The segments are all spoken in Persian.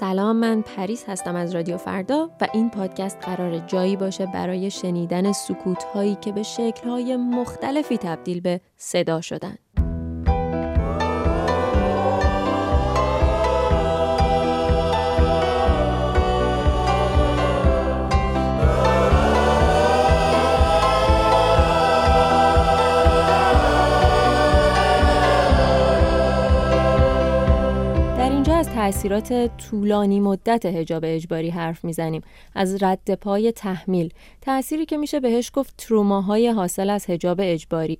سلام من پریس هستم از رادیو فردا و این پادکست قرار جایی باشه برای شنیدن سکوت هایی که به شکل های مختلفی تبدیل به صدا شدن. تاثیرات طولانی مدت هجاب اجباری حرف می‌زنیم از رد پای تحمیل تأثیری که میشه بهش گفت تروماهای حاصل از هجاب اجباری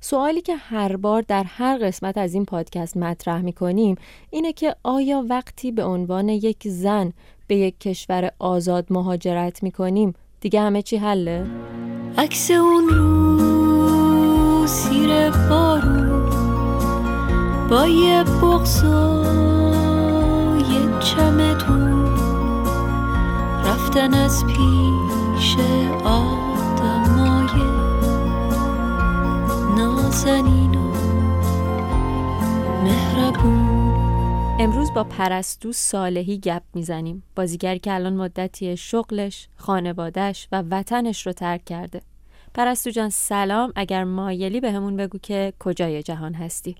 سوالی که هر بار در هر قسمت از این پادکست مطرح می‌کنیم اینه که آیا وقتی به عنوان یک زن به یک کشور آزاد مهاجرت می‌کنیم دیگه همه چی حله؟ عکس اون رو سیر بارو با یه چمدون رفتن از پیش آدمای نازنین و مهربون. امروز با پرستو صالحی گپ می‌زنیم. بازیگر که الان مدتی شغلش، خانوادهش و وطنش رو ترک کرده. پرستو جان سلام. اگر مایلی به همون بگو که کجای جهان هستی؟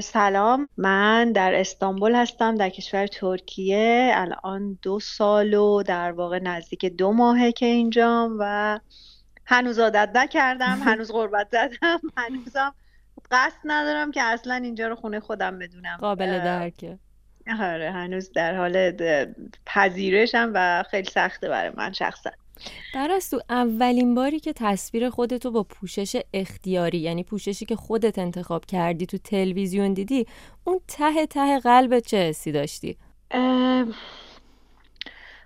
سلام. من در استانبول هستم در کشور ترکیه. الان دو سال و در واقع نزدیک دو ماهه که اینجام و هنوز عادت نکردم هنوز غربت زدم هنوزم قصد ندارم که اصلا اینجا رو خونه خودم بدونم. قابل درکه. آره هنوز در حال پذیرشم و خیلی سخته برای من شخصا. تو اولین باری که تصویر خودتو با پوشش اختیاری یعنی پوششی که خودت انتخاب کردی تو تلویزیون دیدی اون ته ته قلبت چه حسی داشتی؟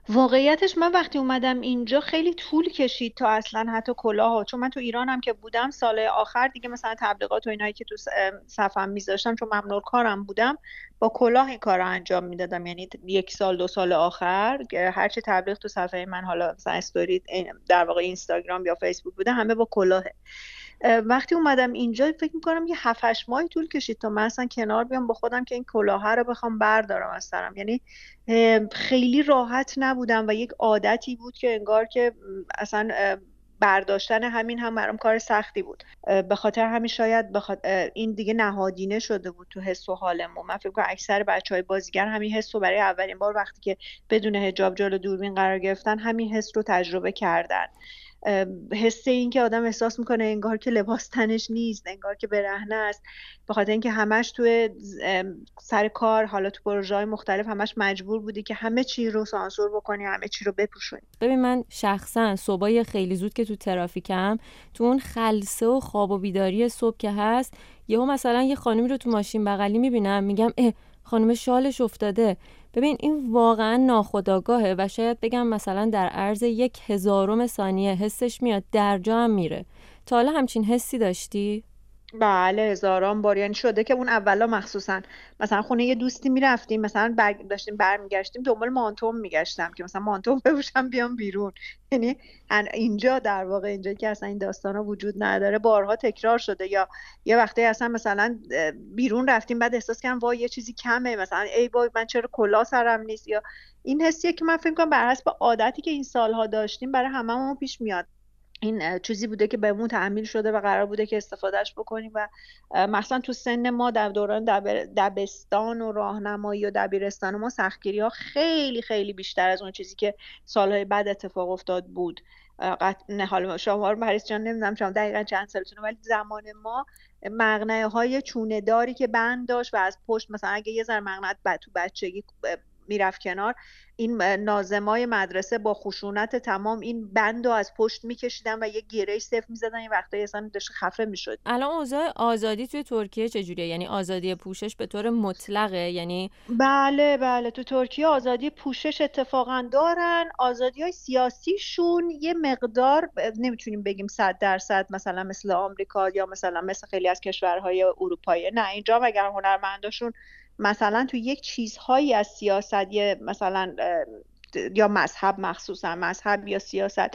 واقعیتش من وقتی اومدم اینجا خیلی طول کشید تا اصلا حتی کلاه چون من تو ایران هم که بودم سال آخر دیگه مثلا تبلیغات و اینایی که تو صفم میذاشتم چون ممنوع کارم بودم با کلاه این کار رو انجام می‌دادم. یعنی یک سال دو سال آخر هرچی تبلیغ تو صفحه من حالا مثلا استوری در واقع اینستاگرام یا فیسبوک بوده همه با کلاهه. وقتی اومدم اینجا فکر می‌کنم یه هفتش ماهی طول کشید تا من اصلا کنار بیام با خودم که این کلاه رو بخوام بردارم از سرم. یعنی خیلی راحت نبودم و یک عادتی بود که انگار که اصلا برداشتن همین هم برام کار سختی بود. به خاطر همین شاید بخاطر این دیگه نهادینه شده بود تو حس و حالمون. من فکر کنم اکثر بچه های بازیگر همین حس رو برای اولین بار وقتی که بدون هجاب جلو دوربین قرار گرفتن همین حس رو تجربه کردن. حس این که آدم احساس می‌کنه انگار که لباس تنش نیست انگار که برهنه است. به خاطر اینکه همش توی سر کار حالا تو پروژه های مختلف همش مجبور بودی که همه چی رو سانسور بکنی همه چی رو بپوشونی. ببین من شخصا صبحای خیلی زود که تو ترافیکم تو اون خلصه و خواب و بیداری صبح که هست یهو مثلا یه خانمی رو تو ماشین بغلی می‌بینم میگم اه خانم شالش افتاده. ببین این واقعا ناخداگاهه و شاید بگم مثلا در عرض یک هزارم ثانیه حسش میاد در جا هم میره تا حالا همچین حسی داشتی؟ بله هزاران بار یعنی شده که اون اولا مخصوصا. مثلا خونه یه دوستی می‌رفتیم مثلا بر... داشتیم برمیگشتیم دنبال مانتوم میگشتم که مثلا مانتوم بپوشم بیام بیرون. یعنی اینجا در واقع اینجا که اصلا این داستان وجود نداره بارها تکرار شده. یا یه وقتی اصلا مثلا بیرون رفتیم بعد احساس کردم وای یه چیزی کمه. مثلا ای وای من چرا کلا سرم نیست؟ یا این حسیه که من فکر کنم بر حسب عادتی که این سالها داشتیم برای هممون پیش میاد. این چیزی بوده که بهمون تحمیل شده و قرار بوده که استفادهش بکنیم و مثلا تو سن ما در دوران دبستان و راهنمایی و دبیرستان ما سختگیری ها خیلی خیلی بیشتر از اون چیزی که سالهای بعد اتفاق افتاد بود. نه حالا شما مریض جان نمی‌دونم شما دقیقا چند سالتونه ولی زمان ما مغنه های چونه داری که بند داشت و از پشت مثلا اگه یه ذره مغنت تو بچگی می‌رفت کنار. این نازمای مدرسه با خشونت تمام این بند رو از پشت میکشیدن و یه گیره صفر می‌زدن. این وقتا اصلا داشت خفه می‌شد. الان اوضاع آزادی توی ترکیه چجوریه؟ یعنی آزادی پوشش به طور مطلقه؟ یعنی بله بله. تو ترکیه آزادی پوشش اتفاقا دارن. آزادی های سیاسیشون یه مقدار نمی‌تونیم بگیم صد درصد مثلا مثل آمریکا یا مثلا مثل خیلی از کشورهای اروپایی. نه اینجا اگر هنرمنداشون مثلا تو یک چیزهایی از سیاست مثلا یا مذهب مخصوصا مذهب یا سیاست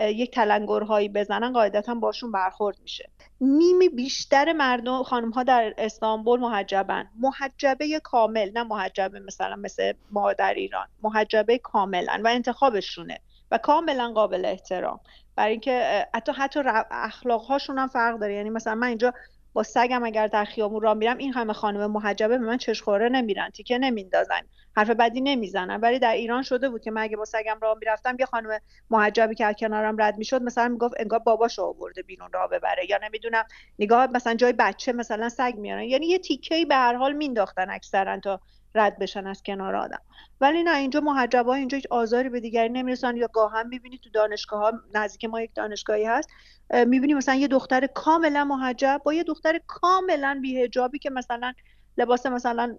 یک تلنگرهایی بزنن قاعدتا باشون برخورد میشه. نیمی بیشتر مردم خانم ها در استانبول محجبن. محجبه کامل نه محجبه مثلا مثل ما در ایران. محجبه کاملا و انتخابشونه و کاملا قابل احترام. برای اینکه حتی حتی اخلاق هاشون هم فرق داره. یعنی مثلا من اینجا با سگم اگر در خیابون راه میرم این همه خانم محجبه به من چشخوره نمیرن تیکه نمیندازن حرف بدی نمی‌زنن. ولی در ایران شده بود که من اگه با سگم راه می‌رفتم یه خانم محجبی که از کنارم رد می‌شد مثلا می‌گفت انگار باباشو آورده بیرون راه ببره. یا نمی‌دونم نگاه مثلا جای بچه مثلا سگ میارن یعنی یه تیکه به هر حال مینداختن اکثرا تا رد بشن از کنار آدم. ولی نه اینجا محجبا اینجا هیچ آزاری به دیگری نمی‌رسن یا گاهم می‌بینی تو دانشگاه ها نزدیک ما یک دانشگاهی هست می‌بینی مثلا یه دختر کاملا محجب با یه دختر کاملا بیهجابی که مثلا لباس مثلا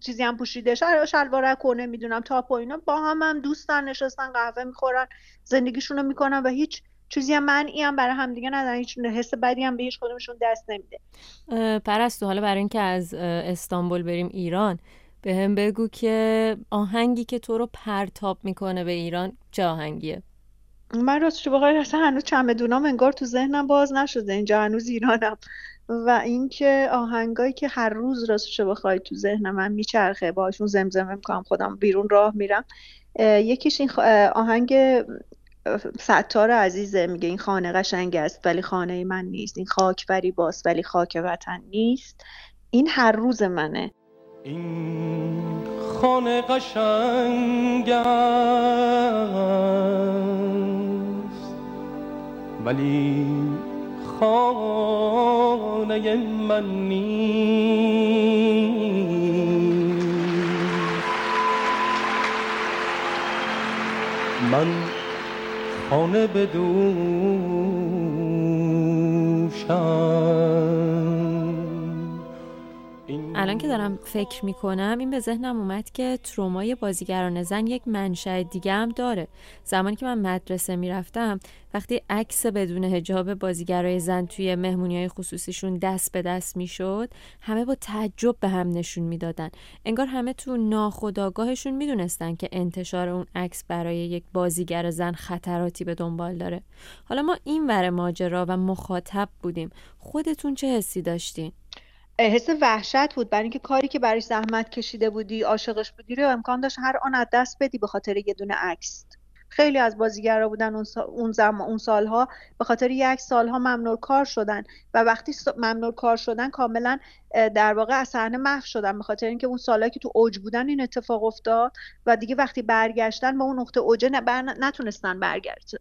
چیزی هم پوشیده شلوار کنه می‌دونم تاپ و اینا با هم هم دوستن نشستن قهوه می‌خورن زندگیشون رو می‌کنن و هیچ چیزی هم منعی هم برای همدیگه ندارن هیچ حس بدی هم به هیچ کدومشون دست نمیده. پرستو حالا برای اینکه از استانبول بریم ایران به هم بگو که آهنگی که تو رو پرتاب می‌کنه به ایران چه آهنگیه؟ من راستش بخوای اصلا هنوز چمدونام انگار تو ذهنم باز نشده اینجا هنوز ایرانم. و اینکه آهنگایی که هر روز راستش بخوای تو ذهن من میچرخه باشون زمزمه می‌کنم خودم بیرون راه میرم. یکیش این آهنگ ستار عزیزه میگه این خانه قشنگ است ولی خانه من نیست. این خاک بری باست ولی خاک وطن نیست. این هر روز منه. این خانه قشنگ است ولی خانه من نیست. من خانه بدوشم. الان که دارم فکر می‌کنم این به ذهنم اومد که ترومای بازیگران زن یک منشأ دیگه هم داره. زمانی که من مدرسه می‌رفتم وقتی عکس بدون هجاب بازیگرای زن توی مهمونی های خصوصیشون دست به دست می‌شد همه با تعجب به هم نشون می‌دادن. انگار همه تو ناخداگاهشون می‌دونستن که انتشار اون عکس برای یک بازیگر زن خطراتی به دنبال داره. حالا ما این ور ماجرا و مخاطب بودیم. خودتون چه حسی داشتین؟ حس وحشت بود. برای اینکه کاری که برای زحمت کشیده بودی عاشقش بودی رو امکان داشت هر آن از دست بدی به خاطر یه دونه عکس. خیلی از بازیگرا بودن اون, اون, زمان اون سالها به خاطر یک سالها ممنوع کار شدن و وقتی ممنوع کار شدن کاملا در واقع از صحنه محو شدن به خاطر اینکه اون سالهایی که تو اوج بودن این اتفاق افتاد و دیگه وقتی برگشتن به اون نقطه اوجه نتونستن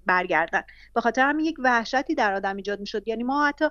برگردن. به خاطر همین یک وحشتی در آدم ایجاد می‌شد. یعنی ما حتی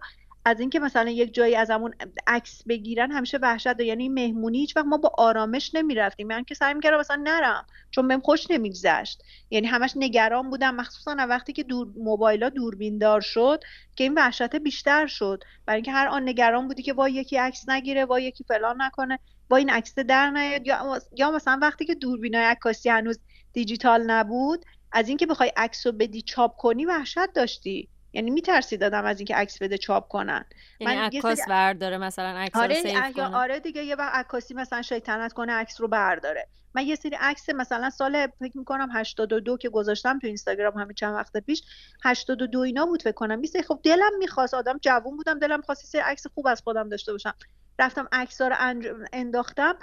از اینکه مثلا یک جایی از همون عکس بگیرن همیشه وحشت یعنی مهمونی هیچ وقت ما با آرامش نمی‌رفتیم. من که سعی می‌کردم مثلا نرم چون بهم خوش نمیگذشت. یعنی همش نگران بودم. مخصوصا وقتی که دور موبایلا دوربین دار شد که این وحشت بیشتر شد. برای اینکه هر آن نگران بودی که وای یکی عکس نگیره وای یکی فلان نکنه وای این عکس در نیاد. یا یا مثلا وقتی که دوربینای عکاسی هنوز دیجیتال نبود از اینکه بخوای عکس رو بدی چاپ کنی وحشت داشتی. یعنی میترسید دادم از اینکه عکس بده چاپ کنن. یعنی عکاس سری... برداره مثلا عکس آره کنه. آره دیگه یه وقت عکاسی مثلا شیطنت کنه عکس رو برداره. من یه سری عکس مثلا سال فکر می‌کنم 82 که گذاشتم تو اینستاگرام همین چند وقت پیش 82 اینا بود فکر کنم. میسه خب دلم می‌خواست آدم جوون بودم دلم خواست یه عکس خوب از خودم داشته باشم. رفتم عکس رو انداختم.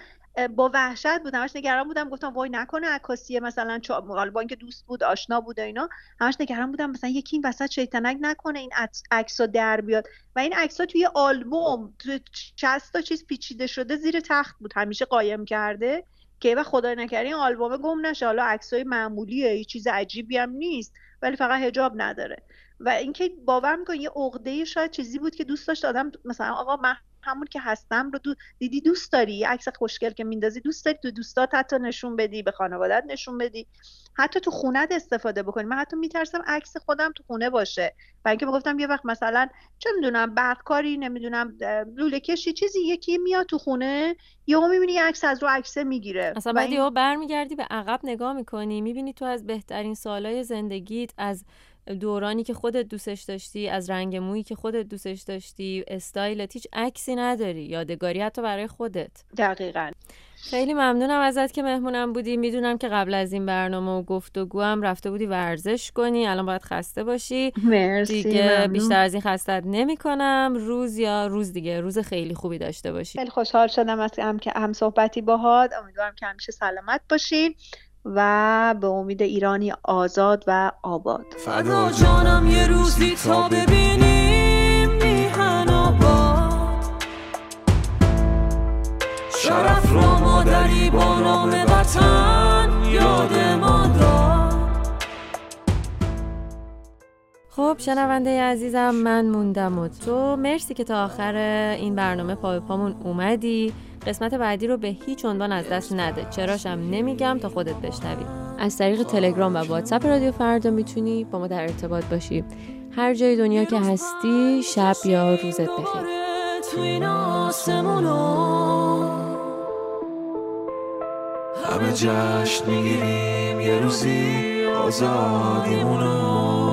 با وحشت بودم همش نگران بودم گفتم وای نکنه عکاسی مثلا چا... با اینکه دوست بود آشنا بود و اینا همش نگران بودم مثلا یکی این وسط شیطنک نکنه این عکس در بیاد. و این عکس توی آلبوم تو 60 تا چیز پیچیده شده زیر تخت بود همیشه قایم کرده. که و خدای نکرده این آلبوم گم نشه. حالا عکسای معمولیه هیچ چیز عجیبی هم نیست ولی فقط هجاب نداره. و اینکه باور می‌کنه یه عقده شاید چیزی بود که دوست داشت آدم مثلا آقا من همون که هستم رو دو دیدی دوست داری؟ عکس خوشگل که میندازی دوست داری؟ تو دوستات حتی نشون بدی به خانوادت نشون بدی؟ حتی تو خونت استفاده بکنی. من حتی میترسم عکس خودم تو خونه باشه. و اینکه می‌گفتم یه وقت مثلا چه می‌دونم برقکاری نمی‌دونم لوله کشی چیزی یکی میاد تو خونه یهو می‌بینی یه عکس از رو عکسه می‌گیره. اصلا بعد یهو برمیگردی به عقب نگاه می‌کنی می‌بینی تو از بهترین سالهای زندگیت از دورانی که خودت دوستش داشتی از رنگ مویی که خودت دوستش داشتی استایلت هیچ عکسی نداری یادگاری حتی برای خودت. دقیقا. خیلی ممنونم ازت که مهمونم بودی. می‌دونم که قبل از این برنامه و گفتگو هم رفته بودی ورزش کنی. الان باید خسته باشی. مرسی دیگه ممنون. بیشتر از این خستت نمی کنم روز یا روز دیگه روز خیلی خوبی داشته باشی. خیلی خوشحال شدم از هم که هم صحبتی باهات. امیدوارم که همیشه سلامت باشی. و به امید ایرانی آزاد و آباد. فدا جانم یه روزی تا ببینیم میهن آباد. شرف را مادری با نام وطن یاد ما داد. خب شنونده عزیزم من موندم و تو. مرسی که تا آخر این برنامه پا به پامون اومدی. قسمت بعدی رو به هیچ عنوان از دست نده. چراشم نمیگم تا خودت بشنوی. از طریق تلگرام و واتساپ رادیو فردا می‌تونی با ما در ارتباط باشی. هر جای دنیا که هستی شب یا روزت بخیر. تو این آسمونا همه جشن می‌گیریم یه روزی آزادیمونو